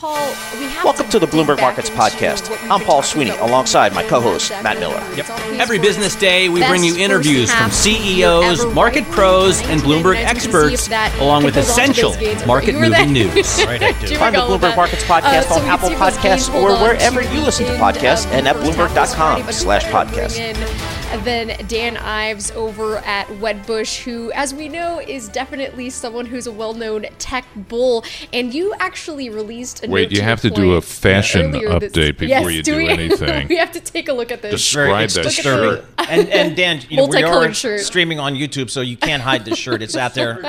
Paul, Welcome to, to the Bloomberg Markets Podcast. I'm Paul Sweeney alongside my co host, Matt Miller. Yep. Every business day, we bring you interviews from CEOs, market pros, and Bloomberg experts, along with essential market moving news. right, Find the Bloomberg Markets Podcast uh, so on Apple Podcasts or wherever you listen to podcasts and at Bloomberg.com slash podcast than Dan Ives over at Wedbush, who, as we know, is definitely someone who's a well known tech bull. And you actually released a Wait, you have to do a uh, fashion update this, before yes, you do, do anything. we have to take a look at this. Describe that shirt. And, and Dan, you know, we are shirt. streaming on YouTube, so you can't hide the shirt. It's out there.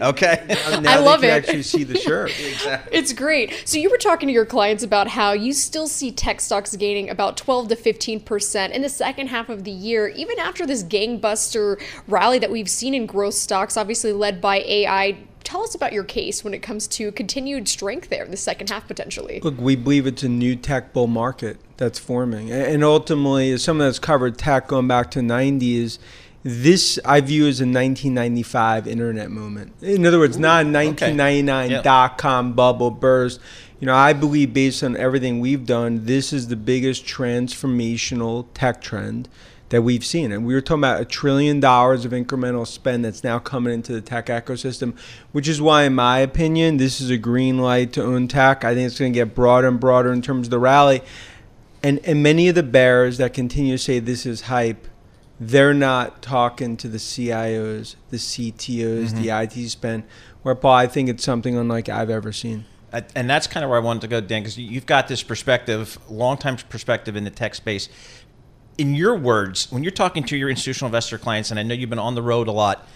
Okay. I love it. actually see the shirt. exactly. It's great. So you were talking to your clients about how you still see tech stocks gaining about 12 to 15% in the second half of the year even after this gangbuster rally that we've seen in growth stocks, obviously led by AI, tell us about your case when it comes to continued strength there in the second half potentially. Look, we believe it's a new tech bull market that's forming. And ultimately, as someone that's covered tech going back to 90s, this I view as a 1995 internet moment. In other words, Ooh, not a 1999 okay. yep. dot com bubble burst. You know, I believe based on everything we've done, this is the biggest transformational tech trend that we've seen. And we were talking about a trillion dollars of incremental spend that's now coming into the tech ecosystem, which is why, in my opinion, this is a green light to own tech. I think it's going to get broader and broader in terms of the rally. And, and many of the bears that continue to say this is hype, they're not talking to the CIOs, the CTOs, mm-hmm. the IT spend, where, Paul, I think it's something unlike I've ever seen. And that's kind of where I wanted to go, Dan, because you've got this perspective, long time perspective in the tech space in your words, when you're talking to your institutional investor clients, and I know you've been on the road a lot,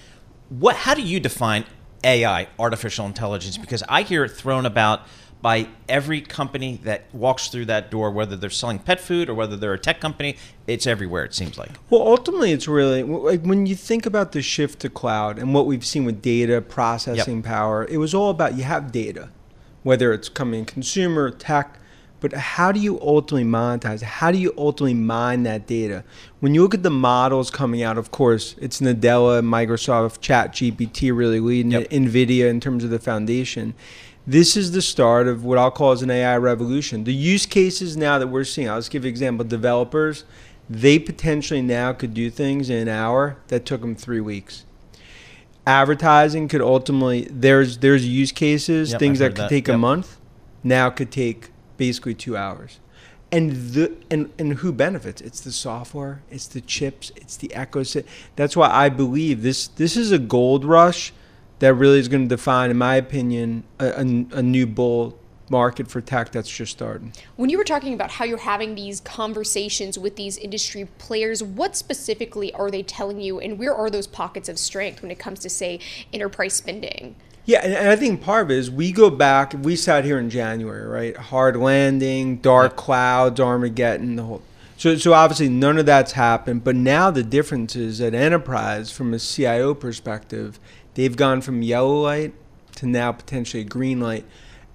what how do you define AI, artificial intelligence? Because I hear it thrown about by every company that walks through that door, whether they're selling pet food or whether they're a tech company, it's everywhere, it seems like. Well, ultimately, it's really like when you think about the shift to cloud and what we've seen with data processing yep. power, it was all about you have data, whether it's coming consumer, tech, but how do you ultimately monetize? How do you ultimately mine that data? When you look at the models coming out, of course, it's Nadella, Microsoft, ChatGPT really leading yep. NVIDIA in terms of the foundation. This is the start of what I'll call as an AI revolution. The use cases now that we're seeing, I'll just give you an example, developers, they potentially now could do things in an hour that took them three weeks advertising could ultimately there's there's use cases yep, things that could that. take yep. a month now could take basically two hours. And the and, and who benefits? It's the software, it's the chips, it's the ecosystem. That's why I believe this this is a gold rush that really is going to define, in my opinion, a, a, a new bull market for tech that's just starting. When you were talking about how you're having these conversations with these industry players, what specifically are they telling you, and where are those pockets of strength when it comes to, say, enterprise spending? Yeah, and, I think part of it is we go back. We sat here in January, right? Hard landing, dark clouds, Armageddon, the whole. So, so obviously none of that's happened. But now the difference is at enterprise, from a CIO perspective, they've gone from yellow light to now potentially green light,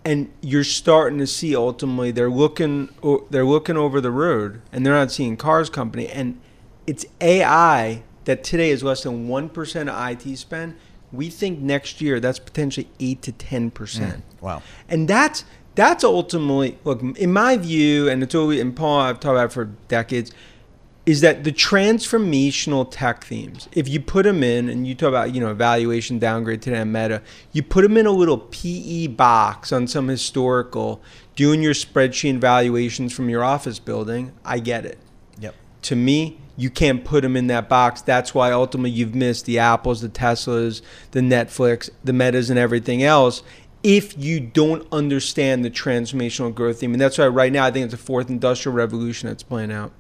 and you're starting to see ultimately they're looking they're looking over the road and they're not seeing cars company, and it's AI that today is less than one percent of IT spend we think next year that's potentially eight to ten percent. Mm, wow! And that's that's ultimately look in my view, and it's always and Paul I've talked about for decades, is that the transformational tech themes. If you put them in, and you talk about you know valuation downgrade today on Meta, you put them in a little PE box on some historical, doing your spreadsheet valuations from your office building. I get it. Yep. To me, you can't put them in that box. That's why ultimately you've missed the Apples, the Teslas, the Netflix, the Metas, and everything else if you don't understand the transformational growth theme. And that's why right now I think it's a fourth industrial revolution that's playing out.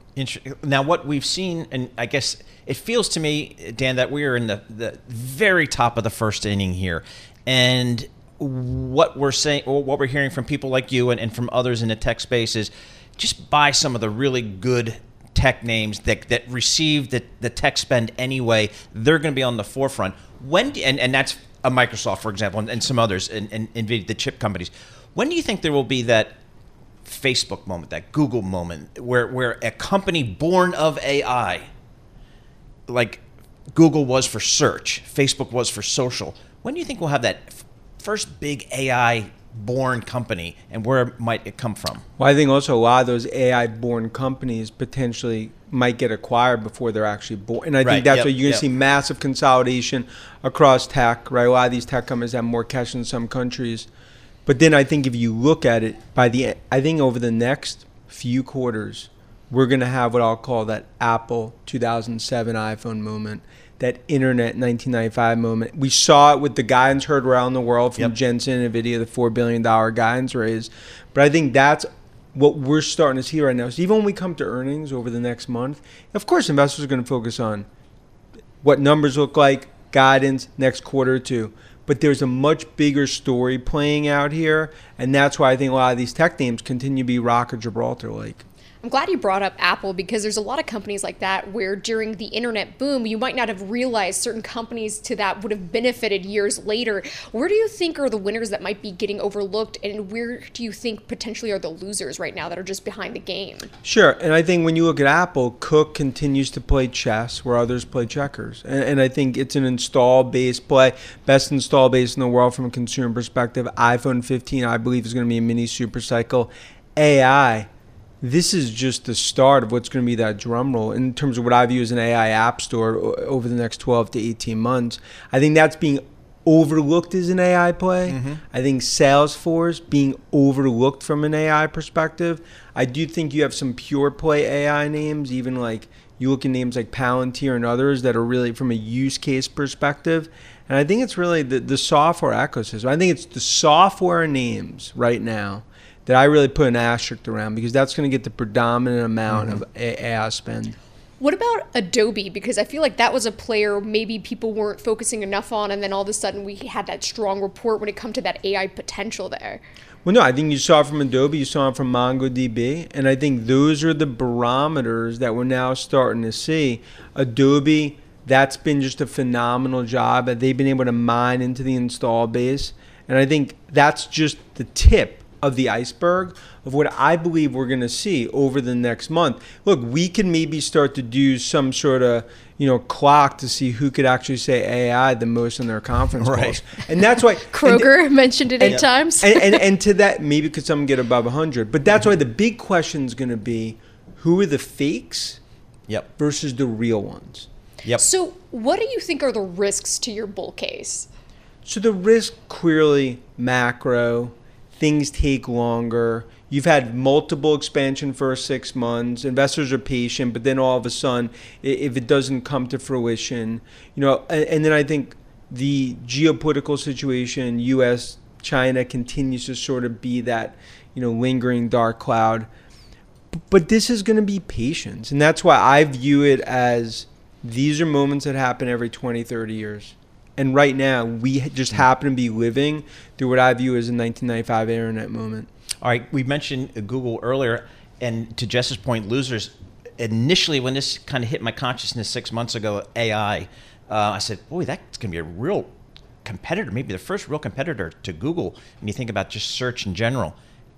Now, what we've seen, and I guess it feels to me, Dan, that we are in the, the very top of the first inning here. And what we're saying, what we're hearing from people like you and, and from others in the tech space is just buy some of the really good tech names that, that receive the, the tech spend anyway. They're going to be on the forefront. When and, and that's a Microsoft, for example, and, and some others, and, and the chip companies. When do you think there will be that Facebook moment, that Google moment, where, where a company born of AI, like Google was for search, Facebook was for social, when do you think we'll have that first big AI born company and where might it come from? Well, I think also a lot of those AI born companies potentially might get acquired before they're actually born. And I right. think that's yep. why you're going to yep. see massive consolidation across tech, right? A lot of these tech companies have more cash in some countries. But then I think if you look at it by the I think over the next few quarters, we're going to have what I'll call that Apple 2007 iPhone moment that internet 1995 moment. We saw it with the guidance heard around the world from yep. Jensen, and Nvidia, the four billion dollar guidance raise. But I think that's what we're starting to see right now. So even when we come to earnings over the next month, of course, investors are going to focus on what numbers look like, guidance next quarter or two. But there's a much bigger story playing out here, and that's why I think a lot of these tech names continue to be rock or Gibraltar like. I'm glad you brought up Apple because there's a lot of companies like that where during the internet boom, you might not have realized certain companies to that would have benefited years later. Where do you think are the winners that might be getting overlooked, and where do you think potentially are the losers right now that are just behind the game? Sure, and I think when you look at Apple, Cook continues to play chess where others play checkers, and, and I think it's an install-based play, best install base in the world from a consumer perspective. iPhone 15, I believe, is going to be a mini super cycle. AI this is just the start of what's going to be that drum roll in terms of what I view as an AI app store over the next 12 to 18 months. I think that's being overlooked as an AI play. Mm-hmm. I think Salesforce being overlooked from an AI perspective. I do think you have some pure play AI names, even like you look at names like Palantir and others that are really from a use case perspective. And I think it's really the, the software ecosystem. I think it's the software names right now that I really put an asterisk around because that's going to get the predominant amount mm-hmm. of AI spend. What about Adobe? Because I feel like that was a player maybe people weren't focusing enough on, and then all of a sudden we had that strong report when it come to that AI potential there. Well, no, I think you saw it from Adobe, you saw it from MongoDB, and I think those are the barometers that we're now starting to see. Adobe, that's been just a phenomenal job that they've been able to mine into the install base, and I think that's just the tip of the iceberg of what I believe we're going to see over the next month. Look, we can maybe start to do some sort of you know clock to see who could actually say AI the most in their conference right. calls, and that's why Kroger and, mentioned it eight times. and, and, and to that, maybe could someone get above hundred? But that's why the big question is going to be who are the fakes, yep, versus the real ones. Yep. So, what do you think are the risks to your bull case? So the risk clearly macro things take longer. You've had multiple expansion for six months. Investors are patient, but then all of a sudden, if it doesn't come to fruition, you know, and, then I think the geopolitical situation, U.S. China continues to sort of be that, you know, lingering dark cloud. But this is going to be patience. And that's why I view it as these are moments that happen every 20, 30 years. And right now, we just happen to be living through what I view as a 1995 internet moment. All right, we mentioned Google earlier, and to Jess's point, losers. Initially, when this kind of hit my consciousness six months ago, AI, uh, I said, "Boy, that's going to be a real competitor, maybe the first real competitor to Google." When you think about just search in general,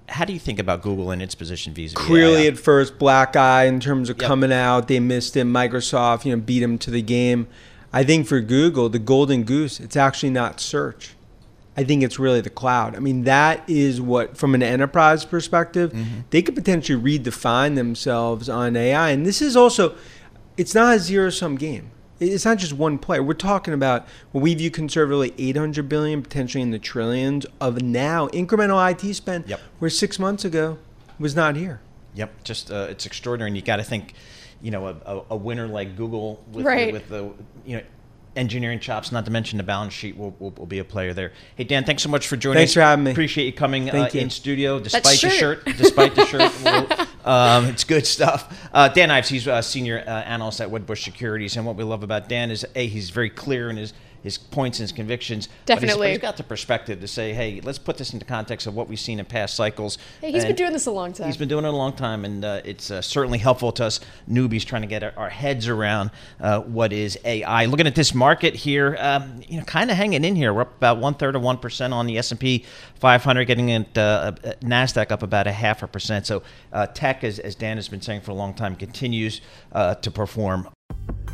how do you think about Google and its position vis-a-vis Clearly, AI? at first, black eye in terms of yep. coming out. They missed it. Microsoft, you know, beat them to the game. I think for Google, the golden goose, it's actually not search. I think it's really the cloud. I mean, that is what, from an enterprise perspective, mm-hmm. they could potentially redefine themselves on AI. And this is also, it's not a zero sum game. It's not just one player. We're talking about what we view conservatively 800 billion, potentially in the trillions of now incremental IT spend, yep. where six months ago was not here. Yep, just uh, it's extraordinary. And you got to think you know a, a winner like Google with, right. with the you know engineering chops, not to mention the balance sheet, will, will, will, be a player there. Hey Dan, thanks so much for joining. Thanks us. for having me. Appreciate you coming uh, you. in studio despite the shirt. Despite the shirt, um, it's good stuff. Uh, Dan Ives, he's a senior uh, analyst at Wedbush Securities, and what we love about Dan is a he's very clear in his his points and his convictions. Definitely, but he's, he's got the perspective to say, hey, let's put this into context of what we've seen in past cycles. Hey, he's and been doing this a long time. He's been doing it a long time, and uh, it's uh, certainly helpful to us newbies trying to get our, our heads around uh, what is AI. Looking at this market here, um, you know, kind of hanging in here. We're up about one third of one percent on the S and P 500, getting it uh, Nasdaq up about a half a percent. So uh, tech, as, as Dan has been saying for a long time, continues uh, to perform.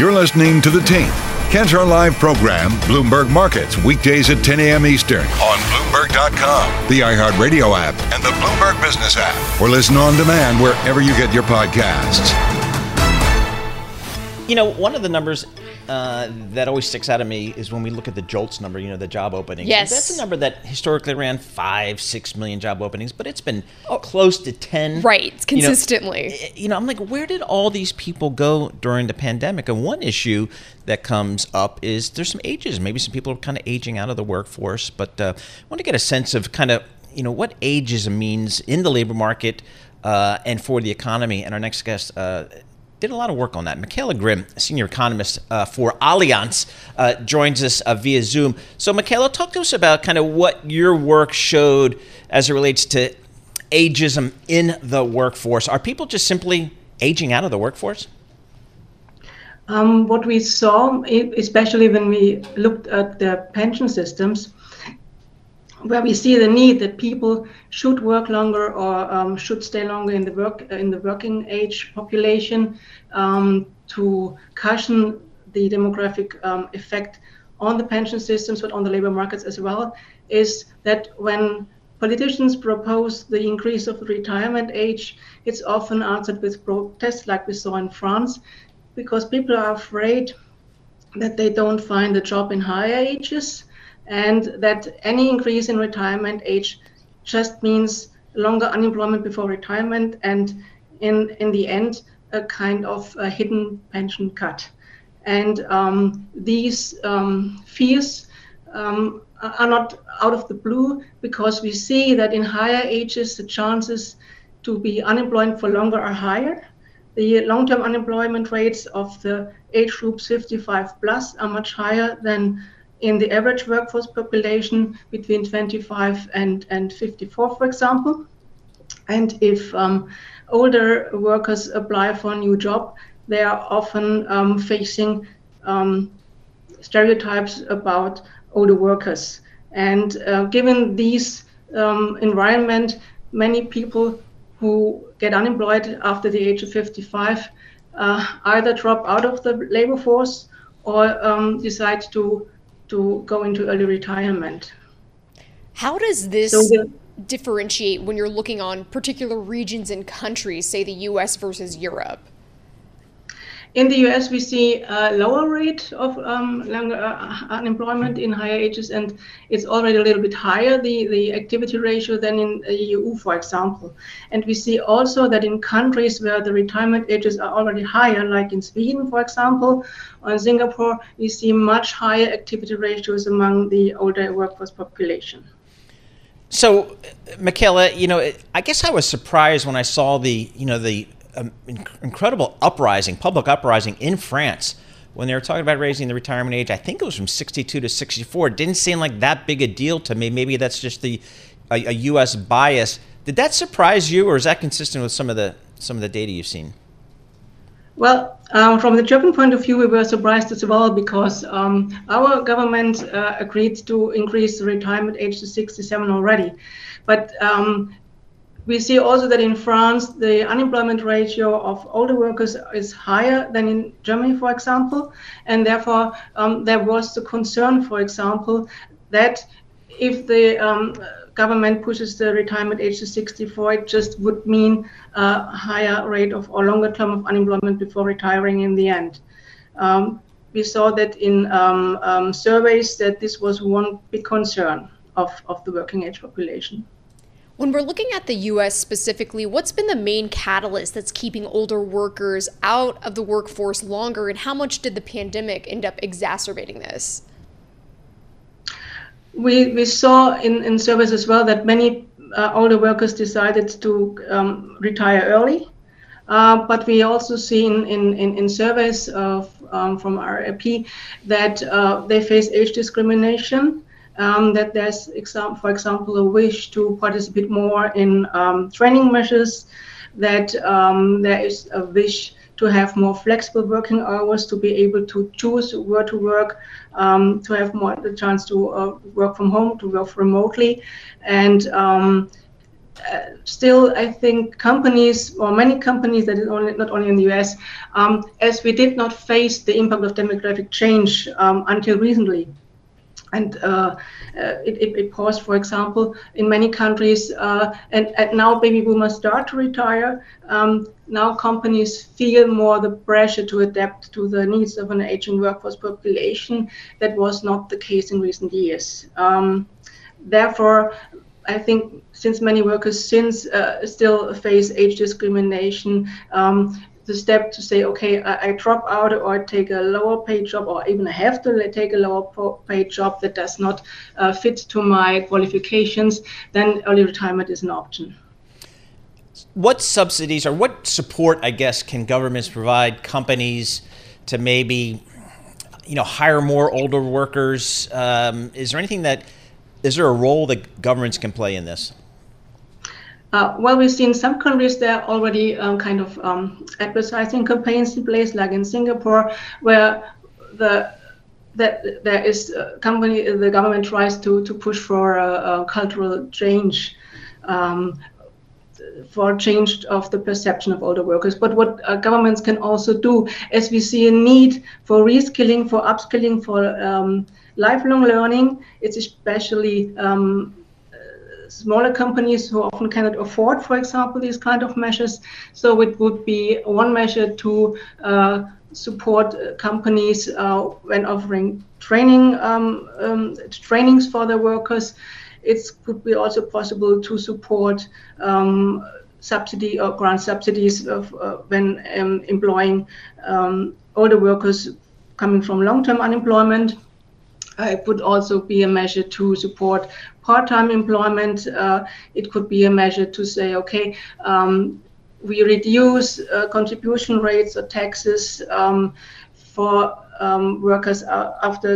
You're listening to The Tape. Catch our live program, Bloomberg Markets, weekdays at 10 a.m. Eastern on Bloomberg.com, the iHeartRadio app, and the Bloomberg Business app, or listen on demand wherever you get your podcasts. You know, one of the numbers uh, that always sticks out to me is when we look at the JOLTS number, you know, the job openings. Yes. That's a number that historically ran five, six million job openings, but it's been oh, close to 10. Right, consistently. You know, you know, I'm like, where did all these people go during the pandemic? And one issue that comes up is there's some ages. Maybe some people are kind of aging out of the workforce, but uh, I want to get a sense of kind of, you know, what ageism means in the labor market. Uh, and for the economy. And our next guest, uh, did a lot of work on that. Michaela Grimm, senior economist uh, for Allianz, uh, joins us uh, via Zoom. So, Michaela, talk to us about kind of what your work showed as it relates to ageism in the workforce. Are people just simply aging out of the workforce? Um, what we saw, especially when we looked at the pension systems, where we see the need that people should work longer or um, should stay longer in the work in the working age population um, to cushion the demographic um, effect on the pension systems but on the labor markets as well is that when politicians propose the increase of the retirement age it's often answered with protests like we saw in France because people are afraid that they don't find a job in higher ages and that any increase in retirement age just means longer unemployment before retirement and in in the end a kind of a hidden pension cut. And um, these um, fears um, are not out of the blue because we see that in higher ages the chances to be unemployed for longer are higher. The long-term unemployment rates of the age group 55 plus are much higher than in the average workforce population between 25 and, and 54, for example. And if um, older workers apply for a new job, they are often um, facing um, stereotypes about older workers. And uh, given these um, environment, many people who get unemployed after the age of 55 uh, either drop out of the labor force or um, decide to to go into early retirement. How does this so the, differentiate when you're looking on particular regions and countries, say the US versus Europe? In the US, we see a lower rate of um, longer, uh, unemployment in higher ages, and it's already a little bit higher, the, the activity ratio, than in the EU, for example. And we see also that in countries where the retirement ages are already higher, like in Sweden, for example, or in Singapore, we see much higher activity ratios among the older workforce population. So, Michaela, you know, I guess I was surprised when I saw the, you know, the um, incredible uprising, public uprising in France when they were talking about raising the retirement age. I think it was from 62 to 64. It didn't seem like that big a deal to me. Maybe that's just the a, a U.S. bias. Did that surprise you, or is that consistent with some of the some of the data you've seen? Well, um, from the German point of view, we were surprised as well because um, our government uh, agreed to increase the retirement age to 67 already. But um, we see also that in France, the unemployment ratio of older workers is higher than in Germany, for example. And therefore, um, there was the concern, for example, that if the um, government pushes the retirement age to 64, it just would mean a higher rate of or longer term of unemployment before retiring in the end. Um, we saw that in um, um, surveys that this was one big concern of, of the working age population. When we're looking at the US specifically, what's been the main catalyst that's keeping older workers out of the workforce longer, and how much did the pandemic end up exacerbating this? We, we saw in, in surveys as well that many uh, older workers decided to um, retire early. Uh, but we also see in, in, in surveys of, um, from RIP that uh, they face age discrimination um, that there's, exam- for example, a wish to participate more in um, training measures, that um, there is a wish to have more flexible working hours, to be able to choose where to work, um, to have more the chance to uh, work from home, to work remotely, and um, uh, still, I think companies or many companies that is only not only in the US, um, as we did not face the impact of demographic change um, until recently, and uh, uh, it, it, paused, for example, in many countries. Uh, and, and, now baby boomers start to retire. Um, now companies feel more the pressure to adapt to the needs of an aging workforce population. That was not the case in recent years. Um, therefore, I think since many workers since uh, still face age discrimination, um, the step to say, okay, I, I, drop out or take a lower paid job, or even I have to take a lower paid job that does not uh, fit to my qualifications, then early retirement is an option. What subsidies or what support, I guess, can governments provide companies to maybe, you know, hire more older workers? Um, is there anything that is there a role that governments can play in this? Uh, well, we've seen some countries there are already um, kind of um, advertising campaigns in place, like in Singapore, where the that there is a company the government tries to to push for a, a cultural change. Um, for change of the perception of older workers. But what uh, governments can also do, as we see a need for reskilling, for upskilling, for um, lifelong learning, it's especially um, smaller companies who often cannot afford, for example, these kind of measures. So it would be one measure to uh, support companies uh, when offering training um, um, trainings for their workers. It could be also possible to support um, subsidy or grant subsidies of, uh, when um, employing um, older workers coming from long-term unemployment. It would also be a measure to support part-time employment, uh, it could be a measure to say, okay, um, we reduce uh, contribution rates or taxes um, for um, workers after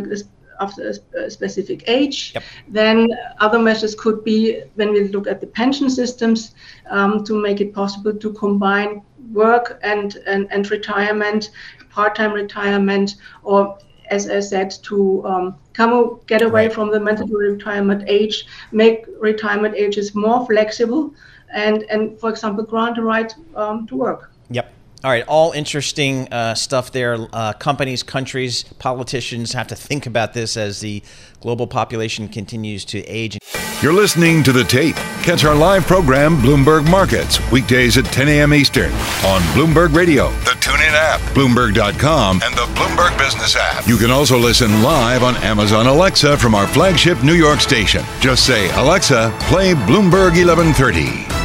after a specific age. Yep. Then other measures could be when we look at the pension systems um, to make it possible to combine work and, and, and retirement, part-time retirement, or as I said, to um, come get away right. from the mandatory retirement age, make retirement ages more flexible, and and for example, grant a right um, to work. Yep. All right, all interesting uh, stuff there. Uh, companies, countries, politicians have to think about this as the global population continues to age. You're listening to The Tape. Catch our live program, Bloomberg Markets, weekdays at 10 a.m. Eastern on Bloomberg Radio, the TuneIn app, Bloomberg.com, and the Bloomberg Business app. You can also listen live on Amazon Alexa from our flagship New York station. Just say, Alexa, play Bloomberg 1130.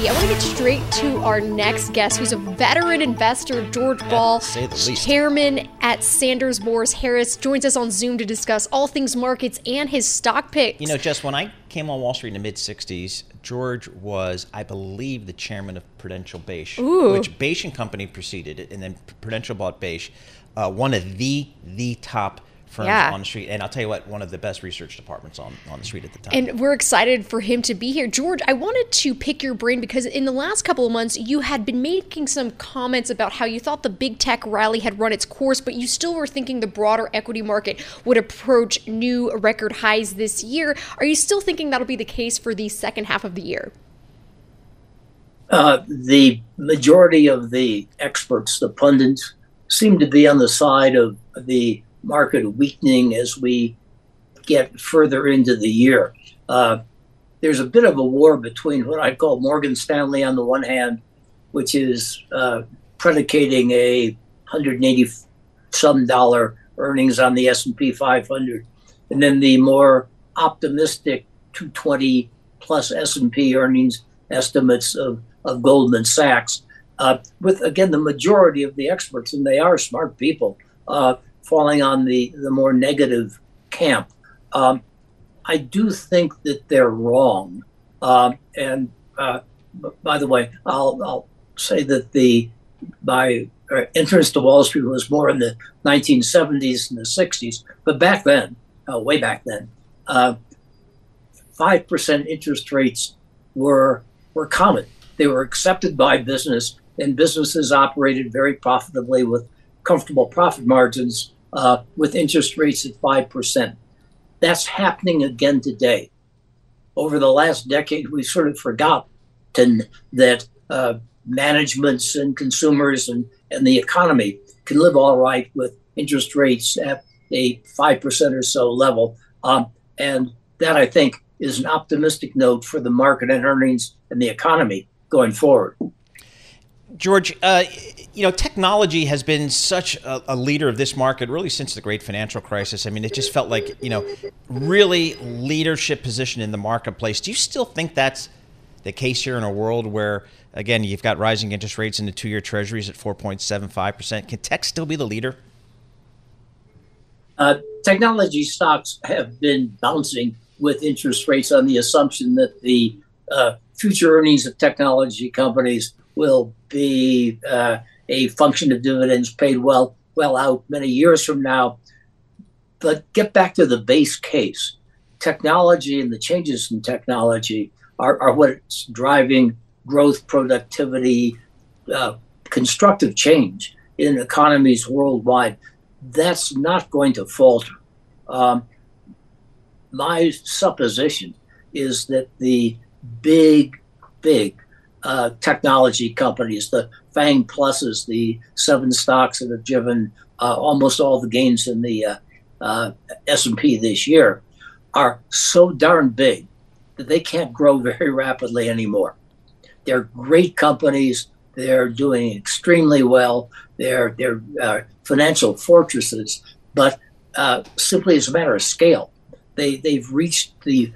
I want to get straight to our next guest, who's a veteran investor, George Ball, chairman at Sanders Morris Harris, joins us on Zoom to discuss all things markets and his stock picks. You know, just when I came on Wall Street in the mid 60s, George was, I believe, the chairman of Prudential Bache, Ooh. which Bache and Company preceded it, and then Prudential bought Bache, uh, one of the the top firms yeah. on the street. And I'll tell you what, one of the best research departments on, on the street at the time. And we're excited for him to be here. George, I wanted to pick your brain because in the last couple of months, you had been making some comments about how you thought the big tech rally had run its course, but you still were thinking the broader equity market would approach new record highs this year. Are you still thinking that'll be the case for the second half of the year? Uh, the majority of the experts, the pundits, seem to be on the side of the market weakening as we get further into the year. Uh, there's a bit of a war between what I call Morgan Stanley on the one hand, which is uh, predicating a 180 some dollar earnings on the S&P 500, and then the more optimistic 220 plus S&P earnings estimates of, of Goldman Sachs, uh, with again the majority of the experts, and they are smart people, uh, falling on the the more negative camp. Um, I do think that they're wrong, um, and uh, by the way, I'll, I'll say that the my uh, entrance to Wall Street was more in the 1970s and the 60s, but back then, uh, way back then, uh, five percent interest rates were were common. They were accepted by business, and businesses operated very profitably with comfortable profit margins uh, with interest rates at five percent. That's happening again today. Over the last decade, we sort of forgotten that uh, managements and consumers and, and the economy can live all right with interest rates at a 5% or so level. Um, and that, I think, is an optimistic note for the market and earnings and the economy going forward. George, uh, you know, technology has been such a, a, leader of this market really since the great financial crisis. I mean, it just felt like, you know, really leadership position in the marketplace. Do you still think that's the case here in a world where, again, you've got rising interest rates in the two year treasuries at 4.75%? Can tech still be the leader? Uh, technology stocks have been bouncing with interest rates on the assumption that the uh, future earnings of technology companies will be uh, a function of dividends paid well well out many years from now. But get back to the base case. Technology and the changes in technology are, are what's driving growth, productivity, uh, constructive change in economies worldwide. That's not going to falter. Um, my supposition is that the big, big uh, technology companies, the Fang Pluses, the seven stocks that have driven uh, almost all the gains in the uh, uh S&P this year, are so darn big that they can't grow very rapidly anymore. They're great companies. They're doing extremely well. They're they're uh, financial fortresses, but uh, simply as a matter of scale, they they've reached the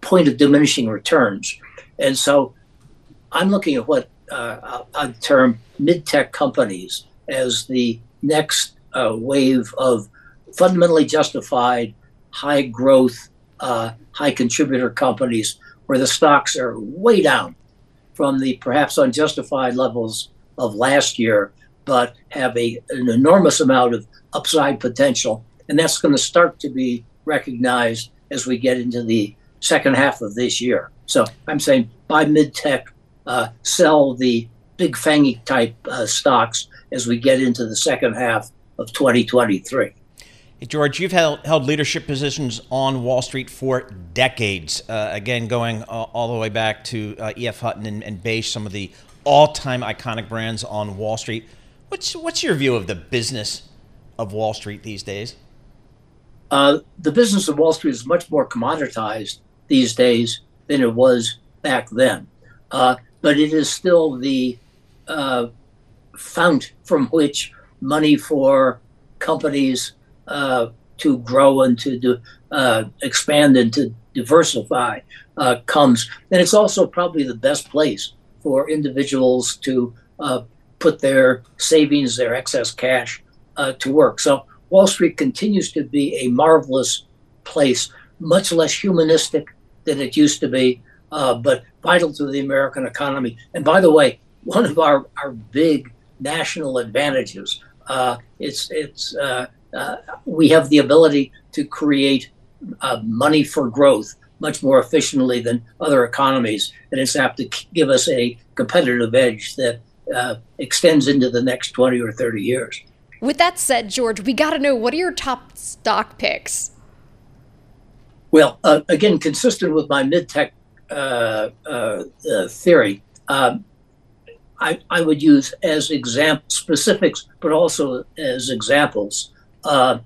point of diminishing returns, and so I'm looking at what uh, I term mid-tech companies as the next uh, wave of fundamentally justified high growth, uh, high contributor companies where the stocks are way down from the perhaps unjustified levels of last year, but have a, an enormous amount of upside potential. And that's going to start to be recognized as we get into the second half of this year. So I'm saying buy mid tech sell the big fangy type uh, stocks as we get into the second half of 2023. Hey, George, you've held, held leadership positions on Wall Street for decades. Uh, again, going all the way back to uh, E.F. Hutton and, and Bache, some of the all-time iconic brands on Wall Street. What's what's your view of the business of Wall Street these days? Uh, the business of Wall Street is much more commoditized these days than it was back then. But it is still the uh, fount from which money for companies uh, to grow and to do, uh, expand and to diversify uh, comes. And it's also probably the best place for individuals to uh, put their savings, their excess cash uh, to work. So Wall Street continues to be a marvelous place, much less humanistic than it used to be uh, but vital to the American economy. And by the way, one of our, our big national advantages uh, it's it's uh, uh we have the ability to create uh, money for growth much more efficiently than other economies, and it's apt to give us a competitive edge that uh, extends into the next twenty or thirty years. With that said, George, we got to know what are your top stock picks? Well, again, consistent with my mid-tech uh, uh, uh, theory, um, I, I, would use as example specifics, but also as examples. Uh,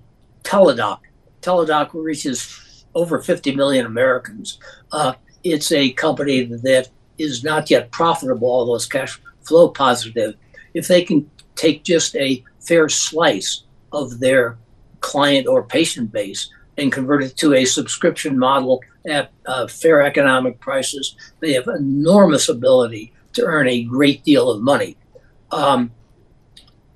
Teladoc. Teladoc reaches over 50 million Americans. Uh, it's a company that is not yet profitable, although it's cash flow positive. If they can take just a fair slice of their client or patient base and convert it to a subscription model at uh, fair economic prices. They have enormous ability to earn a great deal of money. Um,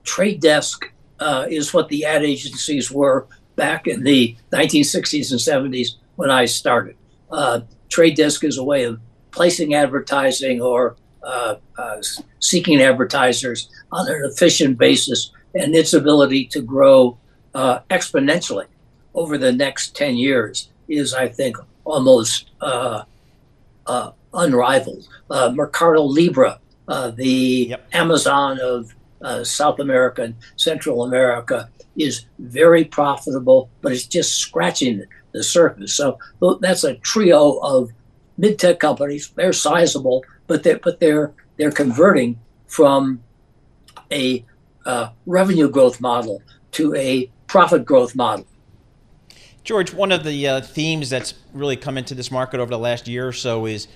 Trade Desk uh, is what the ad agencies were back in the 1960s and 70s when I started. Uh, Trade Desk is a way of placing advertising or uh, uh, seeking advertisers on an efficient basis, and its ability to grow uh, exponentially over the next 10 years is, I think, almost uh, uh, unrivaled. Uh, Mercado Libre, the yep. Amazon of South America and Central America, is very profitable, but it's just scratching the surface. So that's a trio of mid-tech companies. They're sizable, but they're but they're they're converting from a uh, revenue growth model to a profit growth model. George, one of the uh, themes that's really come into this market over the last year or so is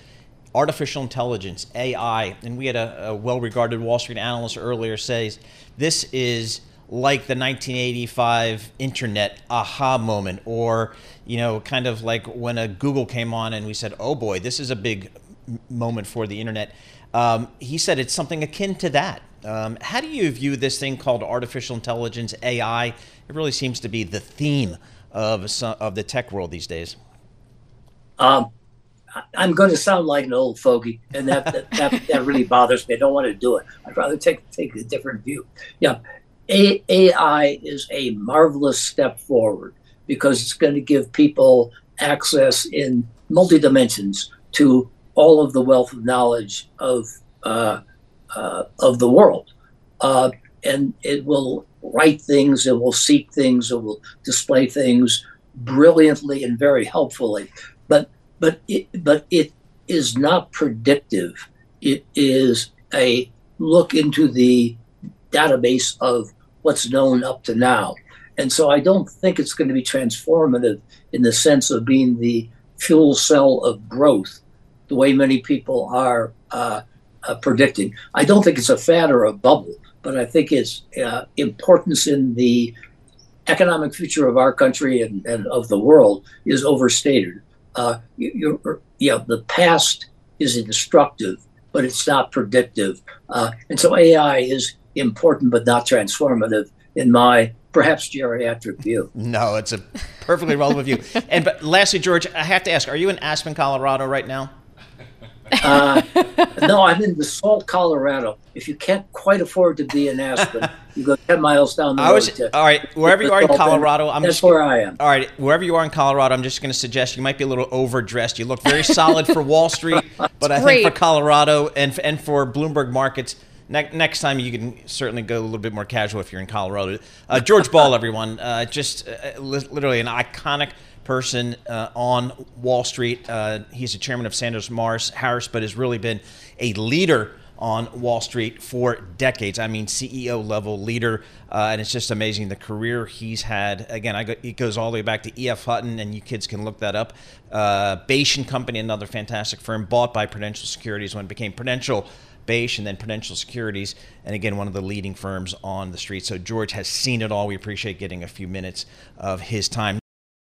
artificial intelligence, AI. And we had a, a well regarded Wall Street analyst earlier says this is like the 1985 internet aha moment or you know kind of like when a google came on and we said oh boy this is a big moment for the internet. Um, he said it's something akin to that. Um, how do you view this thing called artificial intelligence ai it really seems to be the theme of, some, of the tech world these days um, I'm going to sound like an old fogey, and that that, that, that really bothers me. I don't want to do it. I'd rather take take a different view. Yeah, AI is a marvelous step forward because it's going to give people access in multi dimensions to all of the wealth of knowledge of uh, uh, of the world, uh, and it will write things, it will seek things, it will display things brilliantly and very helpfully. But but it, but it is not predictive. It is a look into the database of what's known up to now. And so I don't think it's going to be transformative in the sense of being the fuel cell of growth, the way many people are uh, uh, predicting. I don't think it's a fad or a bubble, but I think its uh, importance in the economic future of our country and, and of the world is overstated. Uh, you, yeah, the past is instructive, but it's not predictive. Uh, and so AI is important but not transformative in my perhaps geriatric view. No, it's a perfectly relevant view. And but lastly, George, I have to ask: Are you in Aspen, Colorado, right now? Uh, no, I'm in Basalt, Colorado. If you can't quite afford to be in Aspen, you go 10 miles down the I road. Was, to, all right, wherever you are in Colorado, I'm that's just, where I am. All right, wherever you are in Colorado, I'm just going to suggest you might be a little overdressed. You look very solid for Wall Street, but I think for Colorado and and for Bloomberg markets, Ne- next time you can certainly go a little bit more casual if you're in Colorado. Uh, George Ball, everyone, uh, just uh, li- literally an iconic person uh, on Wall Street. Uh, he's the chairman of Sanders Morris Harris, but has really been a leader on Wall Street for decades. I mean, CEO level leader, uh, and it's just amazing the career he's had. Again, go, it goes all the way back to E.F. Hutton, and you kids can look that up. Uh, Bache Company, another fantastic firm, bought by Prudential Securities when it became Prudential Bache and then Prudential Securities, and again, one of the leading firms on the street. So George has seen it all. We appreciate getting a few minutes of his time.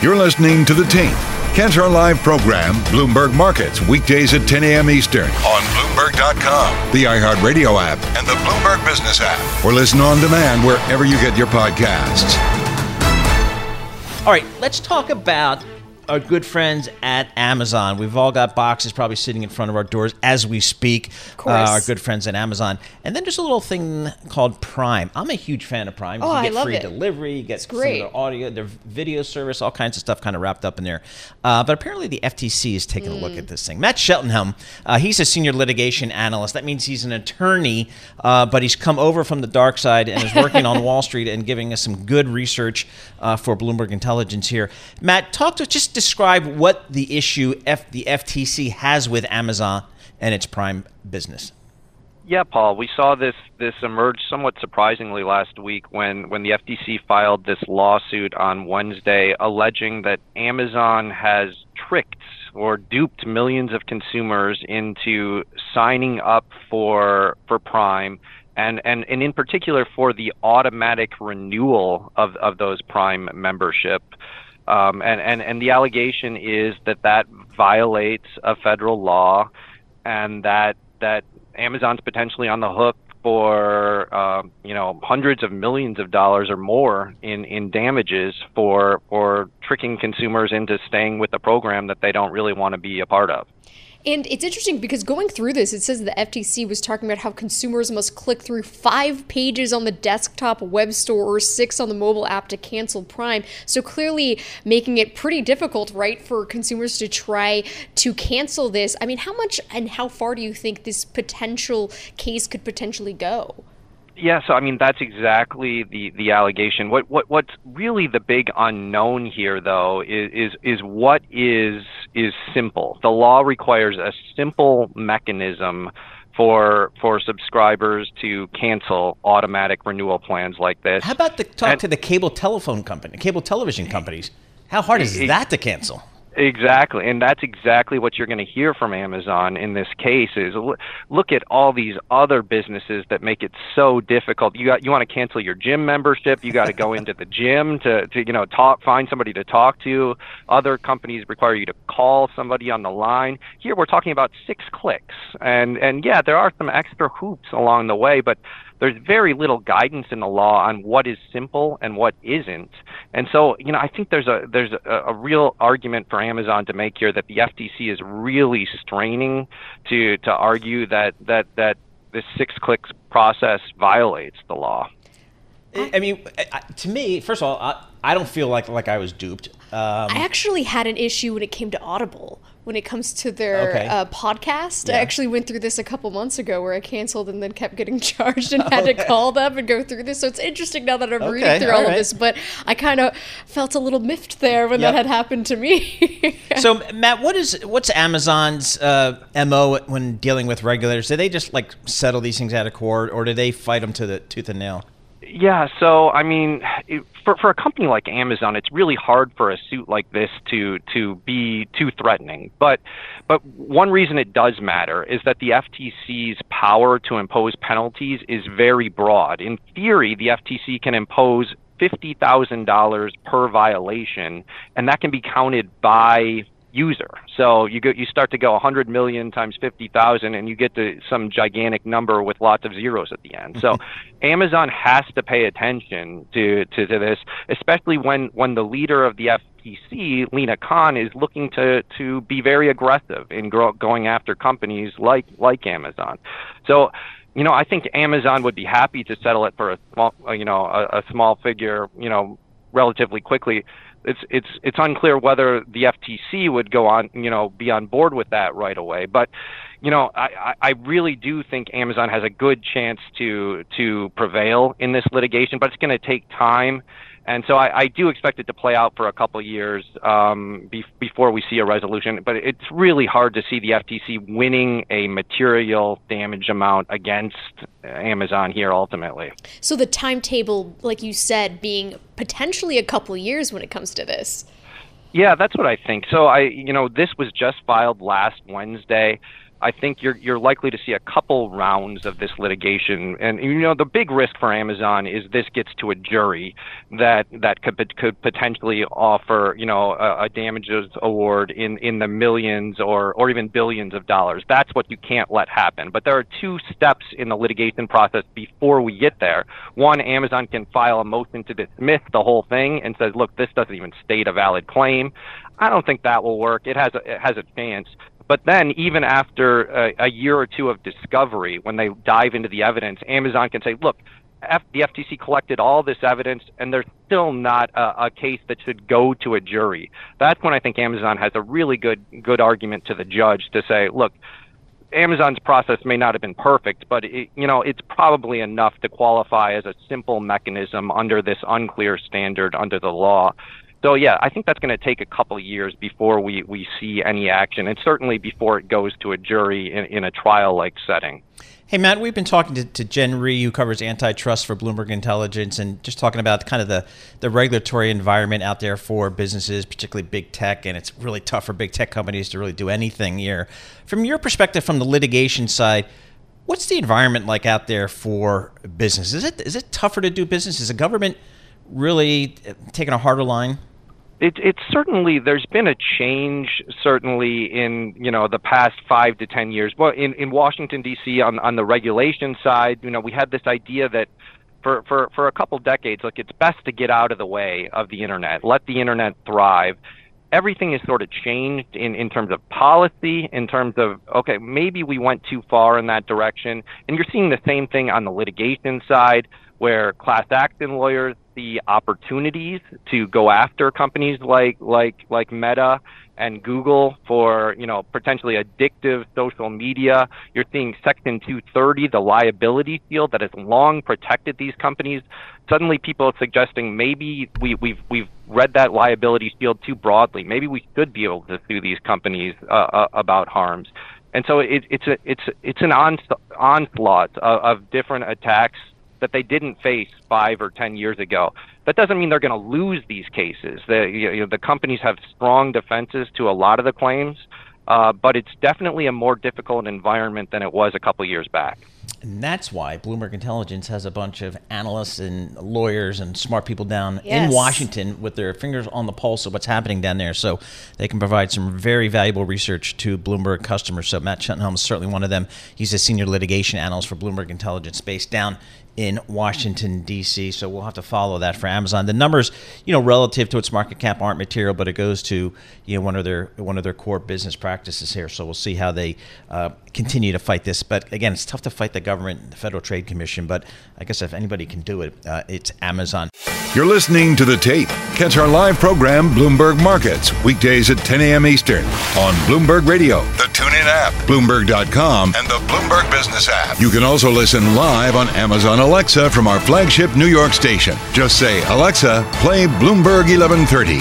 You're listening to The Tape, Kantar Live program, Bloomberg Markets, weekdays at 10 a.m. Eastern on Bloomberg.com, the iHeartRadio app, and the Bloomberg Business app, or listen on demand wherever you get your podcasts. All right, let's talk about our good friends at Amazon. We've all got boxes probably sitting in front of our doors as we speak. Uh, our good friends at Amazon. And then there's a little thing called Prime. I'm a huge fan of Prime. Oh, you get I love free it. delivery, you get some of their audio, their video service, all kinds of stuff kind of wrapped up in there. Uh, but apparently the FTC is taking mm. a look mm. at this thing. Matt Schettenhelm, uh, he's a senior litigation analyst. That means he's an attorney, uh, but he's come over from the dark side and is working on Wall Street and giving us some good research uh, for Bloomberg Intelligence here. Matt, talk to just describe what the issue F, the FTC has with Amazon and its Prime business. Yeah, Paul, we saw this this emerge somewhat surprisingly last week when when the FTC filed this lawsuit on Wednesday alleging that Amazon has tricked or duped millions of consumers into signing up for for Prime and, and, and in particular for the automatic renewal of, of those Prime membership. Um, and, and, and the allegation is that that violates a federal law and that, that Amazon's potentially on the hook for uh, you know hundreds of millions of dollars or more in, in damages for for tricking consumers into staying with a program that they don't really want to be a part of. And it's interesting because going through this, it says the FTC was talking about how consumers must click through five pages on the desktop web store or six on the mobile app to cancel Prime. So clearly making it pretty difficult, right, for consumers to try to cancel this. I mean, how much and how far do you think this potential case could potentially go? Yeah, so I mean that's exactly the the allegation. What what what's really the big unknown here though is is is what is is simple. The law requires a simple mechanism for for subscribers to cancel automatic renewal plans like this. How about the talk and, to the cable telephone company, cable television companies? How hard is it, that to cancel? Exactly, and that's exactly what you're going to hear from Amazon in this case. Is look at all these other businesses that make it so difficult. You got you want to cancel your gym membership. You got to go into the gym to, to you know talk, find somebody to talk to. Other companies require you to call somebody on the line. Here we're talking about six clicks, and and yeah, there are some extra hoops along the way, but there's very little guidance in the law on what is simple and what isn't. And so, you know, I think there's a there's a, a real argument for Amazon to make here that the FTC is really straining to to argue that that that this six clicks process violates the law. I mean, to me, first of all, I, I don't feel like like I was duped. Um, I actually had an issue when it came to Audible when it comes to their okay. uh, podcast. Yeah. I actually went through this a couple months ago where I canceled and then kept getting charged and had okay. to call them and go through this. So it's interesting now that I'm okay. reading through all, all right. of this, but I kind of felt a little miffed there when yep. that had happened to me. so Matt, what is what's Amazon's uh, mo when dealing with regulators? Do they just like settle these things out of court, or do they fight them to the tooth and nail? Yeah, so I mean, for for a company like Amazon, it's really hard for a suit like this to to be too threatening. But but one reason it does matter is that the FTC's power to impose penalties is very broad. In theory, the FTC can impose $50,000 per violation, and that can be counted by user. So you go, you start to go 100 million times 50,000, and you get to some gigantic number with lots of zeros at the end. So Amazon has to pay attention to, to, to this, especially when when the leader of the FTC, Lina Khan, is looking to to be very aggressive in grow, going after companies like like Amazon. So you know, I think Amazon would be happy to settle it for a small, you know, a, a small figure, you know, relatively quickly it's it's it's unclear whether the FTC would go on, you know, be on board with that right away. But you know, I, I really do think Amazon has a good chance to to prevail in this litigation, but it's going to take time. And so I, I do expect it to play out for a couple of years um, be, before we see a resolution. But it's really hard to see the FTC winning a material damage amount against Amazon here ultimately. So the timetable, like you said, being potentially a couple of years when it comes to this. Yeah, that's what I think. So I, you know, this was just filed last Wednesday I think you're you're likely to see a couple rounds of this litigation, and you know the big risk for Amazon is this gets to a jury that that could could potentially offer you know a, a damages award in in the millions or or even billions of dollars. That's what you can't let happen. But there are two steps in the litigation process before we get there. One, Amazon can file a motion to dismiss the whole thing and says, look, this doesn't even state a valid claim. I don't think that will work. It has a, it has a chance. But then, even after a, a year or two of discovery, when they dive into the evidence, Amazon can say, look, F- the FTC collected all this evidence, and there's still not a, a, case that should go to a jury. That's when I think Amazon has a really good good argument to the judge to say, look, Amazon's process may not have been perfect, but it, you know it's probably enough to qualify as a simple mechanism under this unclear standard under the law. So yeah, I think that's going to take a couple of years before we, we see any action, and certainly before it goes to a jury in, in a trial-like setting. Hey Matt, we've been talking to, to Jen Rie, who covers antitrust for Bloomberg Intelligence, and just talking about kind of the, the regulatory environment out there for businesses, particularly big tech, and it's really tough for big tech companies to really do anything here. From your perspective, from the litigation side, what's the environment like out there for business? Is it is it tougher to do business? Is the government really uh, taking a harder line? It, it's certainly there's been a change certainly in you know the past five to ten years. Well, in, in Washington D.C. on on the regulation side, you know we had this idea that for, for for a couple decades, like it's best to get out of the way of the internet, let the internet thrive. Everything has sort of changed in, in terms of policy, in terms of, okay, maybe we went too far in that direction. And you're seeing the same thing on the litigation side, where class action lawyers the opportunities to go after companies like like like Meta and Google for you know potentially addictive social media. You're seeing Section 230, the liability shield that has long protected these companies. Suddenly, people are suggesting maybe we, we've we've read that liability shield too broadly. Maybe we should be able to sue these companies uh, uh, about harms. And so it, it's a it's it's an onslaught of, of different attacks that they didn't face five or ten years ago. That doesn't mean they're going to lose these cases. The, you know, the companies have strong defenses to a lot of the claims, uh, but it's definitely a more difficult environment than it was a couple years back. And that's why Bloomberg Intelligence has a bunch of analysts and lawyers and smart people down yes. in Washington with their fingers on the pulse of what's happening down there. So they can provide some very valuable research to Bloomberg customers. So Matt Schettenhelm is certainly one of them. He's a senior litigation analyst for Bloomberg Intelligence based down in Washington D.C. So we'll have to follow that for Amazon. The numbers, you know, relative to its market cap aren't material, but it goes to you know one of their one of their core business practices here. So we'll see how they uh, continue to fight this. But again, it's tough to fight the government, the Federal Trade Commission. But I guess if anybody can do it, uh, it's Amazon. You're listening to the tape. Catch our live program, Bloomberg Markets, weekdays at 10 a.m. Eastern on Bloomberg Radio, the TuneIn app, Bloomberg.com, and the Bloomberg Business app. You can also listen live on Amazon Alexa from our flagship New York station. Just say, Alexa, play Bloomberg 1130.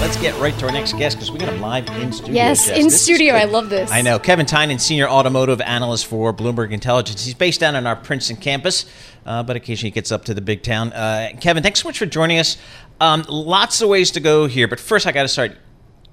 Let's get right to our next guest because we got him live in studio. Yes, Jess. in this studio. I love this. I know. Kevin Tynan, senior automotive analyst for Bloomberg Intelligence. He's based down on our Princeton campus, uh, but occasionally he gets up to the big town. Uh, Kevin, thanks so much for joining us. Um, lots of ways to go here, but first I got to start.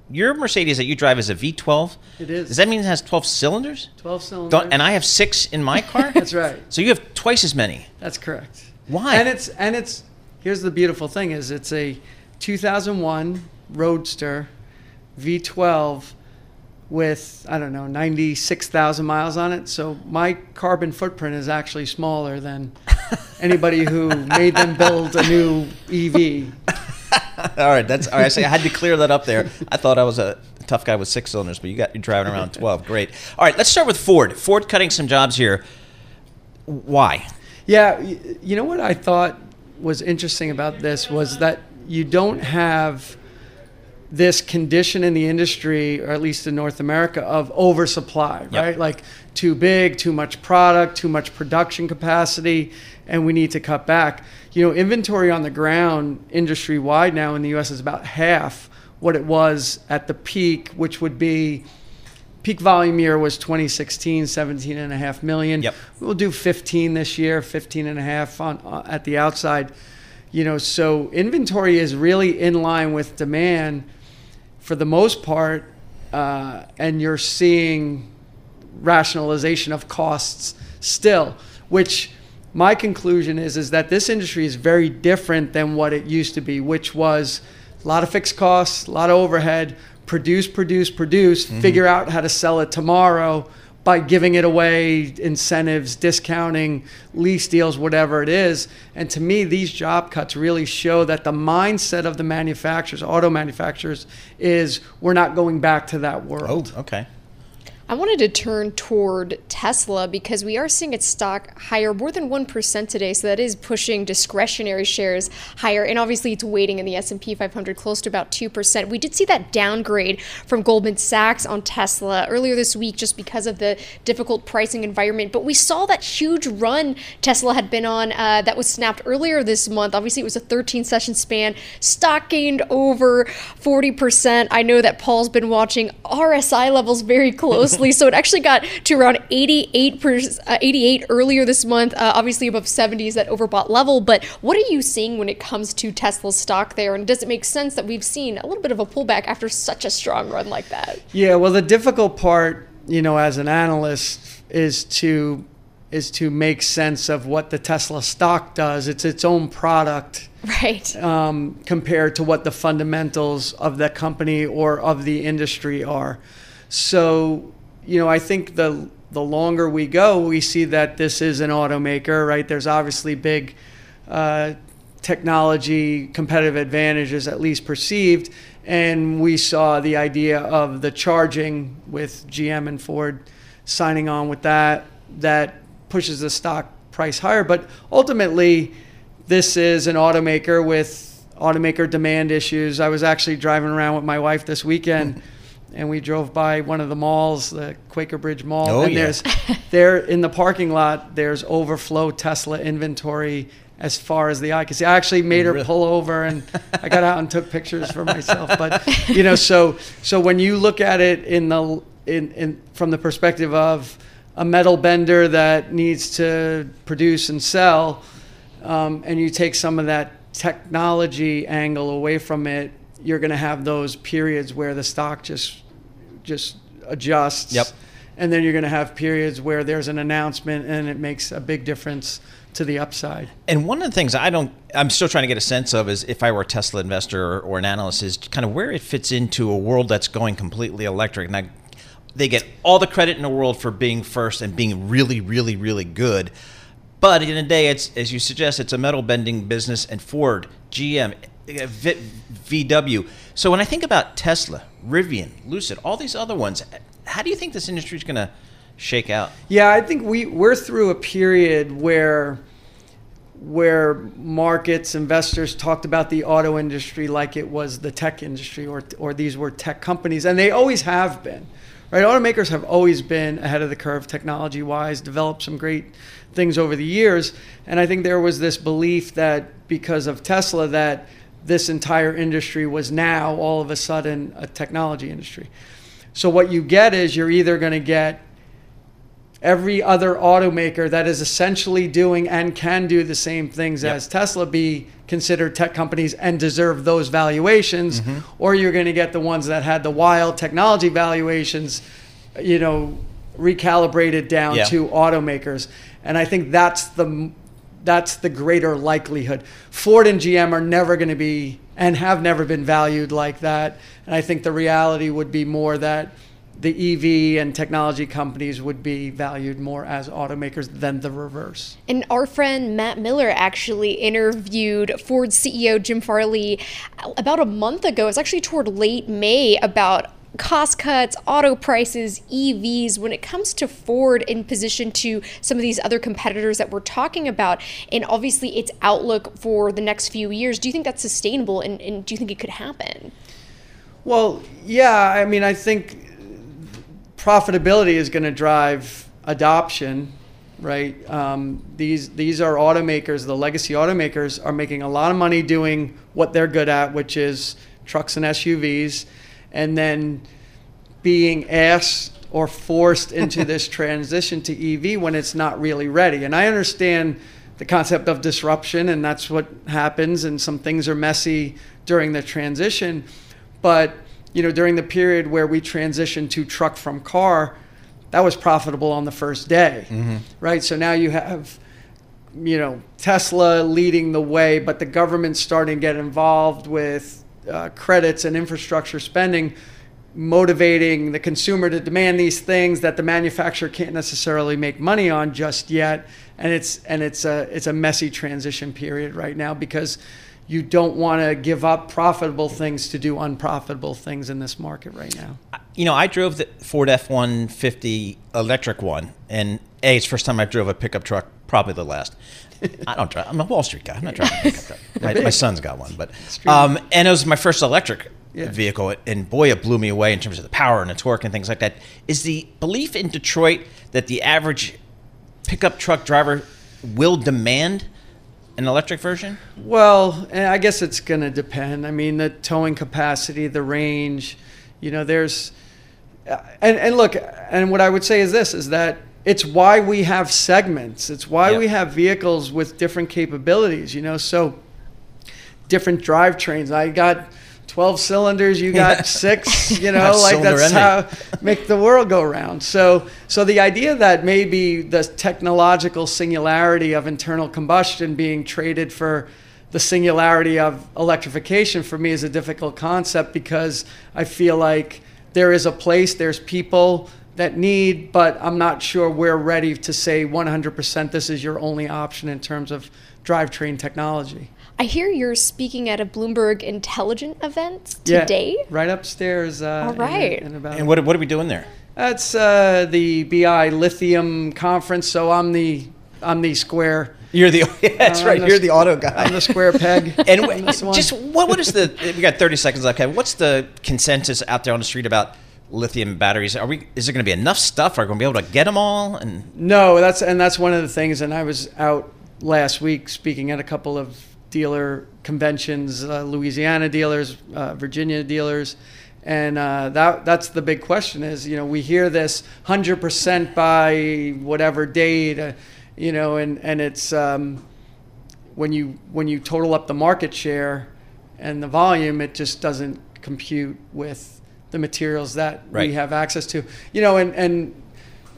Your Mercedes that you drive is a V12. It is. Does that mean it has 12 cylinders? 12 cylinders. Don't, and I have six in my car. That's right. So you have twice as many. That's correct. Why? And it's and it's here's the beautiful thing is it's a 2001 Roadster V12 with I don't know 96,000 miles on it. So my carbon footprint is actually smaller than anybody who made them build a new EV. all right, that's all right. So I had to clear that up there. I thought I was a tough guy with six cylinders, but you got you're driving around twelve. Great. All right, let's start with Ford. Ford cutting some jobs here. Why? Yeah, you know what I thought was interesting about this was that you don't have this condition in the industry, or at least in North America, of oversupply, right? Like too big, too much product, too much production capacity, and we need to cut back. You know, inventory on the ground industry wide now in the US is about half what it was at the peak, which would be peak volume year was 2016 17 and a half million Yep. we'll do 15 this year 15 and a half on uh, at the outside you know so inventory is really in line with demand for the most part uh, and you're seeing rationalization of costs still, which my conclusion is is that this industry is very different than what it used to be, which was a lot of fixed costs, a lot of overhead, produce, produce, produce, mm-hmm. figure out how to sell it tomorrow by giving it away, incentives, discounting, lease deals, whatever it is. And to me, these job cuts really show that the mindset of the manufacturers, auto manufacturers, is we're not going back to that world. Oh, okay. I wanted to turn toward Tesla because we are seeing its stock higher more than 1% today, so that is pushing discretionary shares higher and obviously it's weighting in the S&P 500 close to about 2%. We did see that downgrade from Goldman Sachs on Tesla earlier this week just because of the difficult pricing environment, but we saw that huge run Tesla had been on uh, that was snapped earlier this month. Obviously it was a 13 session span. Stock gained over 40%. I know that Paul's been watching RSI levels very closely So it actually got to around 88 per, uh, 88 earlier this month, uh, obviously above 70s that overbought level. But what are you seeing when it comes to Tesla's stock there? And does it make sense that we've seen a little bit of a pullback after such a strong run like that? Yeah, well, the difficult part, you know, as an analyst is to is to make sense of what the Tesla stock does. It's its own product, right? Um, compared to what the fundamentals of the company or of the industry are. So you know, I think the the longer we go, we see that this is an automaker, right? There's obviously big uh, technology competitive advantages, at least perceived, and we saw the idea of the charging with GM and Ford signing on with that. That pushes the stock price higher, but ultimately, this is an automaker with automaker demand issues. I was actually driving around with my wife this weekend. and we drove by one of the malls, the Quaker Bridge Mall, oh, and yeah. there's there in the parking lot there's overflow Tesla inventory as far as the eye can see. I actually made her pull over and I got out and took pictures for myself. But you know, so so when you look at it in the in, in from the perspective of a metal bender that needs to produce and sell, um, and you take some of that technology angle away from it, you're going to have those periods where the stock just just adjusts. Yep. And then you're going to have periods where there's an announcement and it makes a big difference to the upside. And one of the things I don't, I'm still trying to get a sense of is if I were a Tesla investor or, or an analyst, is kind of where it fits into a world that's going completely electric. And I, they get all the credit in the world for being first and being really, really, really good. But in a day, it's as you suggest, it's a metal bending business, and Ford, GM, eh, VW. So when I think about Tesla, Rivian, Lucid, all these other ones, how do you think this industry is going to shake out? Yeah, I think we we're through a period where where markets investors talked about the auto industry like it was the tech industry or or these were tech companies and they always have been right automakers have always been ahead of the curve technology wise developed some great things over the years and i think there was this belief that because of tesla that this entire industry was now all of a sudden a technology industry. So what you get is you're either going to get every other automaker that is essentially doing and can do the same things yep. as Tesla be considered tech companies and deserve those valuations mm-hmm. or you're going to get the ones that had the wild technology valuations you know recalibrated down yeah. to automakers and I think that's the that's the greater likelihood. Ford and GM are never going to be and have never been valued like that. And I think the reality would be more that the EV and technology companies would be valued more as automakers than the reverse. And our friend Matt Miller actually interviewed Ford CEO Jim Farley about a month ago. It's actually toward late May about cost cuts, auto prices, EVs, when it comes to Ford in position to some of these other competitors that we're talking about, and obviously its outlook for the next few years, do you think that's sustainable and, and do you think it could happen? Well, yeah, I mean, I think profitability is going to drive adoption, right? Um, these these are automakers. The legacy automakers are making a lot of money doing what they're good at, which is trucks and SUVs and then being asked or forced into this transition to EV when it's not really ready. And I understand the concept of disruption, and that's what happens, and some things are messy during the transition. But you know, during the period where we transitioned to truck from car, that was profitable on the first day, mm-hmm. right? So now you have, you know, Tesla leading the way, but the government's starting to get involved with uh, credits and infrastructure spending, motivating the consumer to demand these things that the manufacturer can't necessarily make money on just yet. And it's and it's a it's a messy transition period right now because you don't want to give up profitable things to do unprofitable things in this market right now. You know, I drove the Ford F one fifty electric one, and a it's first time I drove a pickup truck, probably the last. I don't drive. I'm a Wall Street guy. I'm not driving a pickup truck. My, my son's got one, but um, and it was my first electric yeah. vehicle, and boy, it blew me away in terms of the power and the torque and things like that. Is the belief in Detroit that the average pickup truck driver will demand an electric version? Well, eh, I guess it's going to depend. I mean, the towing capacity, the range, you know, there's, uh, and, and look, and what I would say is this is that it's why we have segments. It's why yep. we have vehicles with different capabilities, you know, so different drivetrains. I got 12 cylinders you got yeah. six you know like that's how make the world go round so so the idea that maybe the technological singularity of internal combustion being traded for the singularity of electrification for me is a difficult concept because i feel like there is a place there's people that need but i'm not sure we're ready to say 100% this is your only option in terms of drivetrain technology I hear you're speaking at a Bloomberg Intelligent event today. Yeah, right upstairs. Uh, All right. In, in about and what, what are we doing there? That's uh, the BI Lithium conference. So I'm the I'm the square. You're the yeah, that's uh, right. The, You're the auto guy. I'm the square peg. and just what what is the? We got 30 seconds left. Kevin. What's the consensus out there on the street about? Lithium batteries are we is there going to be enough stuff are we going to be able to get them all and no that's and that's one of the things and i was out last week speaking at a couple of dealer conventions, uh, Louisiana dealers, uh, Virginia dealers, and uh, that that's the big question. Is you know we hear this hundred percent by whatever date, uh, you know, and and it's um, when you when you total up the market share and the volume, it just doesn't compute with the materials that right. we have access to. You know, and and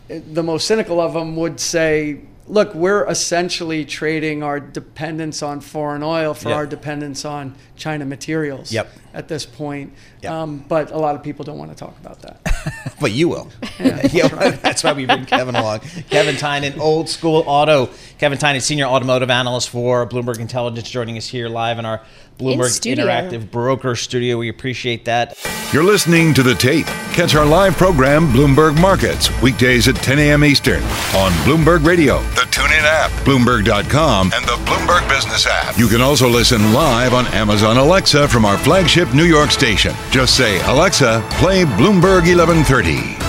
the most cynical of them would say look, we're essentially trading our dependence on foreign oil for yep. our dependence on China materials yep. at this point. Yep. Um, but a lot of people don't want to talk about that. but you will. Yeah, yeah that's why we bring Kevin along. Kevin Tynan, old school auto. Kevin Tynan, senior automotive analyst for Bloomberg Intelligence, joining us here live in our Bloomberg In Interactive Broker Studio. We appreciate that. You're listening to The Tape. Catch our live program, Bloomberg Markets, weekdays at 10 a.m. Eastern on Bloomberg Radio, the TuneIn app, Bloomberg.com, and the Bloomberg Business app. You can also listen live on Amazon Alexa from our flagship New York station. Just say, Alexa, play Bloomberg 1130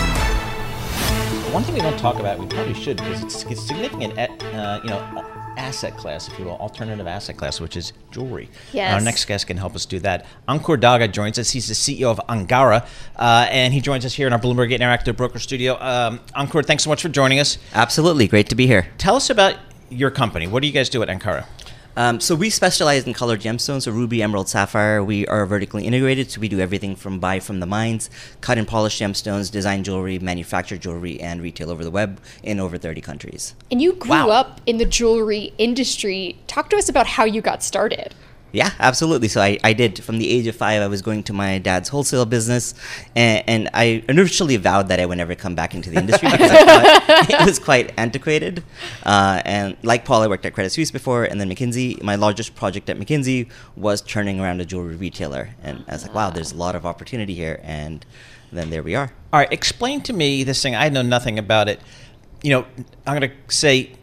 one thing we don't talk about, we probably should, because it's, it's significant, uh, you know, asset class, if you will, alternative asset class, which is jewelry. Yes. our next guest can help us do that. Ankur Daga joins us. He's the CEO of Angara, uh, and he joins us here in our Bloomberg Interactive Broker Studio. Um, Ankur, thanks so much for joining us. Absolutely, great to be here. Tell us about your company. What do you guys do at Angara? Um, so we specialize in colored gemstones, so ruby, emerald, sapphire. We are vertically integrated, so we do everything from buy from the mines, cut and polish gemstones, design jewelry, manufacture jewelry, and retail over the web in over 30 countries. And you grew wow. up in the jewelry industry. Talk to us about how you got started. Yeah, absolutely. So I, I did from the age of five. I was going to my dad's wholesale business, and, and I initially vowed that I would never come back into the industry because I thought it was quite antiquated. Uh, and like Paul, I worked at Credit Suisse before, and then McKinsey. My largest project at McKinsey was turning around a jewelry retailer, and I was like, wow, there's a lot of opportunity here, and then there we are. All right, explain to me this thing. I know nothing about it. You know, I'm going to say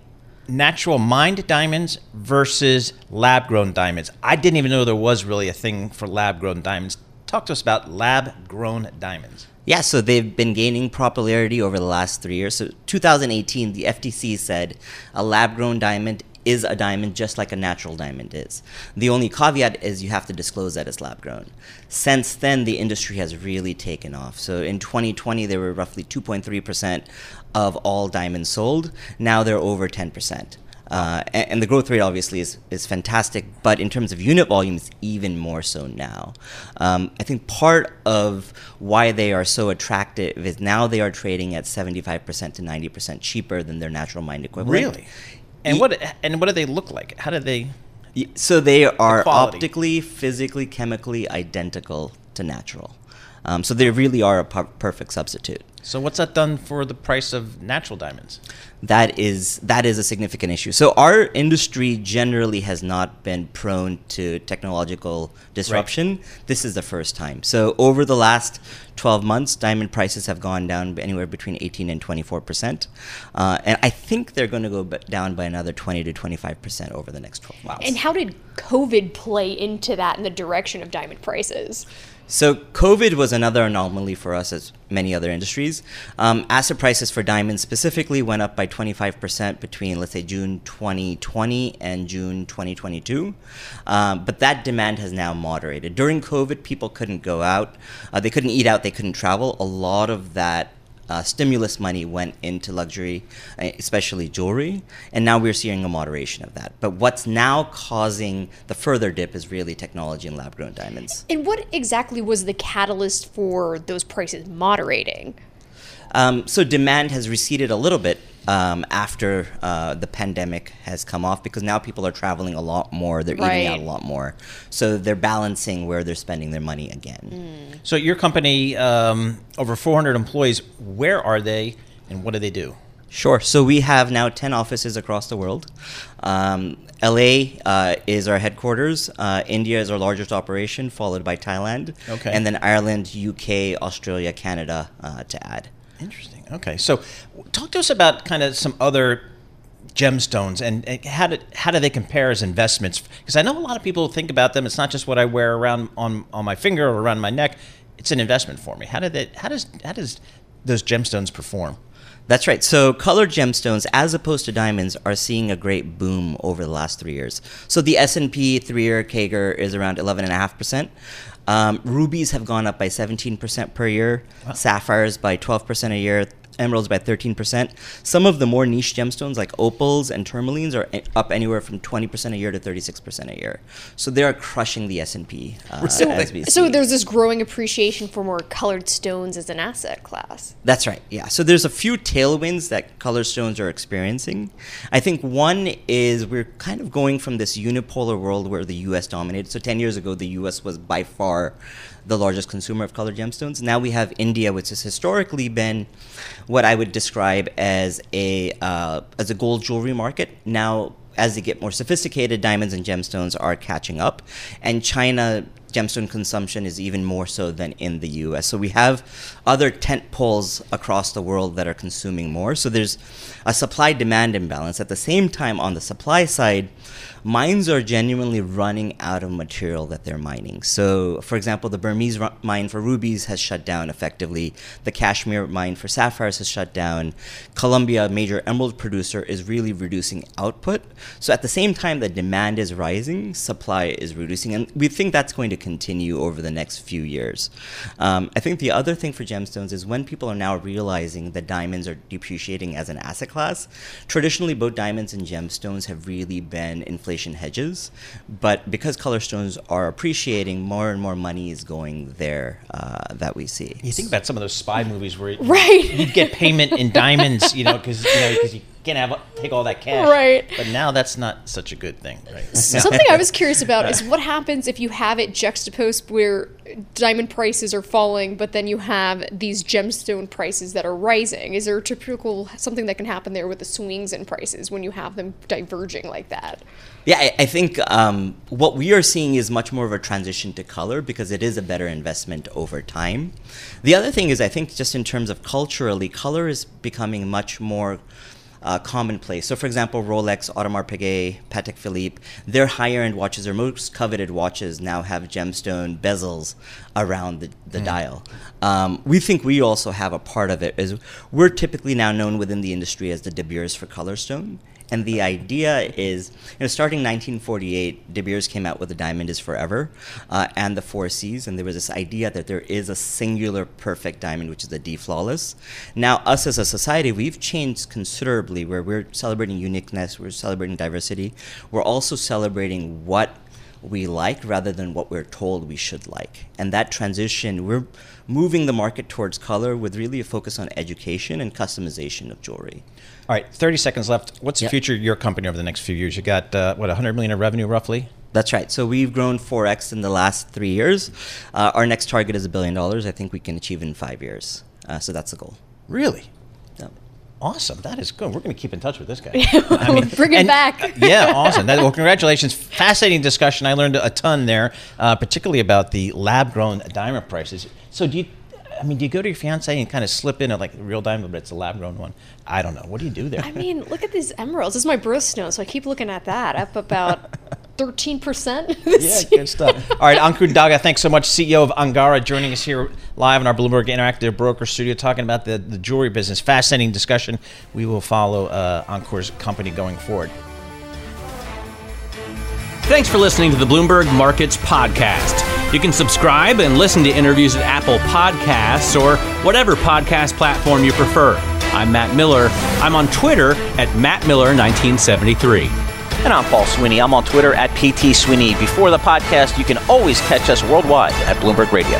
natural mined diamonds versus lab grown diamonds. I didn't even know there was really a thing for lab grown diamonds. Talk to us about lab grown diamonds. Yeah, so they've been gaining popularity over the last three years. So 2018, the FTC said a lab grown diamond is a diamond just like a natural diamond is. The only caveat is you have to disclose that it's lab grown. Since then, the industry has really taken off. So in 2020, there were roughly 2.3% of all diamonds sold. Now they're over 10%. Uh, and, and, the growth rate obviously is, is fantastic, but in terms of unit volumes, even more so now. Um, I think part of why they are so attractive is now they are trading at 75% to 90% cheaper than their natural mined equivalent. Really? And what and what do they look like? How do they? So they are the optically, physically, chemically identical to natural. Um, so they really are a perfect substitute. So what's that done for the price of natural diamonds? That is that is a significant issue. So our industry generally has not been prone to technological disruption. Right. This is the first time. So over the last 12 months, diamond prices have gone down anywhere between 18 and 24 percent, uh, and I think they're going to go down by another 20 to 25 percent over the next 12 months. And how did COVID play into that in the direction of diamond prices? So COVID was another anomaly for us, as many other industries. Um, asset prices for diamonds specifically went up by 25% between, let's say, June 2020 and June 2022. Um, but that demand has now moderated. During COVID, people couldn't go out, uh, they couldn't eat out, they couldn't travel. A lot of that uh, stimulus money went into luxury, uh, especially jewelry, and now we're seeing a moderation of that. But what's now causing the further dip is really technology and lab grown diamonds. And what exactly was the catalyst for those prices moderating? Um, so demand has receded a little bit um, after uh, the pandemic has come off because now people are traveling a lot more, they're right. eating out a lot more, so they're balancing where they're spending their money again. Mm. So your company, um, over 400 employees, where are they, and what do they do? Sure. So we have now 10 offices across the world. Um, LA uh, is our headquarters. Uh, India is our largest operation, followed by Thailand. Okay. And then Ireland, UK, Australia, Canada uh, to add. Interesting. Okay, so talk to us about kind of some other gemstones and, and how do how do they compare as investments? Because I know a lot of people think about them. It's not just what I wear around on on my finger or around my neck. It's an investment for me. How do they? How does how does those gemstones perform? That's right. So colored gemstones, as opposed to diamonds, are seeing a great boom over the last three years. So the S and P three-year CAGR is around eleven and a half percent. Um, rubies have gone up by 17% per year, wow. sapphires by 12% a year, emeralds by 13%. Some of the more niche gemstones like opals and tourmalines are up anywhere from 20% a year to 36% a year. So they are crushing the S&P uh, so, so there's this growing appreciation for more colored stones as an asset class. That's right. Yeah. So there's a few tailwinds that colored stones are experiencing. I think one is we're kind of going from this unipolar world where the US dominated. So 10 years ago the US was by far the largest consumer of colored gemstones. Now we have India, which has historically been what I would describe as a uh, as a gold jewelry market. Now, as they get more sophisticated, diamonds and gemstones are catching up, and China gemstone consumption is even more so than in the US. So we have other tent poles across the world that are consuming more. So there's a supply demand imbalance. At the same time, on the supply side, mines are genuinely running out of material that they're mining. So, for example, the Burmese mine for rubies has shut down effectively. The Kashmir mine for sapphires has shut down. Colombia, a major emerald producer, is really reducing output. So, at the same time that demand is rising, supply is reducing. And we think that's going to continue over the next few years. Um, I think the other thing for gemstones is when people are now realizing that diamonds are depreciating as an asset class, traditionally both diamonds and gemstones have really been inflation hedges, but because color stones are appreciating, more and more money is going there uh, that we see. You think about some of those spy movies where right. you'd get payment in diamonds, you know, because you know, you can't have take all that cash. Right. But now that's not such a good thing. Right. Something I was curious about is what happens if you have it juxtaposed where diamond prices are falling, but then you have these gemstone prices that are rising. Is there a typical something that can happen there with the swings in prices when you have them diverging like that? Yeah, I, I think um, what we are seeing is much more of a transition to color because it is a better investment over time. The other thing is, I think, just in terms of culturally, color is becoming much more uh, commonplace. So, for example, Rolex, Audemars Piguet, Patek Philippe, their higher end watches, their most coveted watches, now have gemstone bezels around the, the mm. dial. Um, we think we also have a part of it. Is we're typically now known within the industry as the De Beers for Colorstone, And the idea is, you know, starting 1948, De Beers came out with the diamond is forever, uh, and the four C's, and there was this idea that there is a singular perfect diamond, which is the D flawless. Now, us as a society, we've changed considerably, where we're celebrating uniqueness, we're celebrating diversity, we're also celebrating what we like rather than what we're told we should like. And that transition, we're moving the market towards color with really a focus on education and customization of jewelry. All right, 30 seconds left. What's yep. the future of your company over the next few years? You got, uh, what, 100 million in revenue roughly? That's right. So we've grown 4x in the last three years. Uh, our next target is a billion dollars. I think we can achieve in five years. Uh, so that's the goal. Really? Awesome. That is good. We're going to keep in touch with this guy. I mean, Bring it back. yeah, awesome. That, well, congratulations. Fascinating discussion. I learned a ton there, uh, particularly about the lab grown diamond prices. So, do you, I mean, do you go to your fiance and kind of slip in a like real diamond, but it's a lab grown one? I don't know. What do you do there? I mean, look at these emeralds. This is my birthstone, so I keep looking at that. Up about 13%. yeah, good stuff. All right, Ankur Daga, thanks so much, CEO of Angara, joining us here live in our Bloomberg Interactive Broker Studio, talking about the, the jewelry business. Fascinating discussion. We will follow uh, Ankur's company going forward. Thanks for listening to the Bloomberg Markets Podcast. You can subscribe and listen to interviews at Apple Podcasts or whatever podcast platform you prefer. I'm Matt Miller. I'm on Twitter at MattMiller1973. And I'm Paul Sweeney. I'm on Twitter at PT Sweeney. Before the podcast, you can always catch us worldwide at Bloomberg Radio.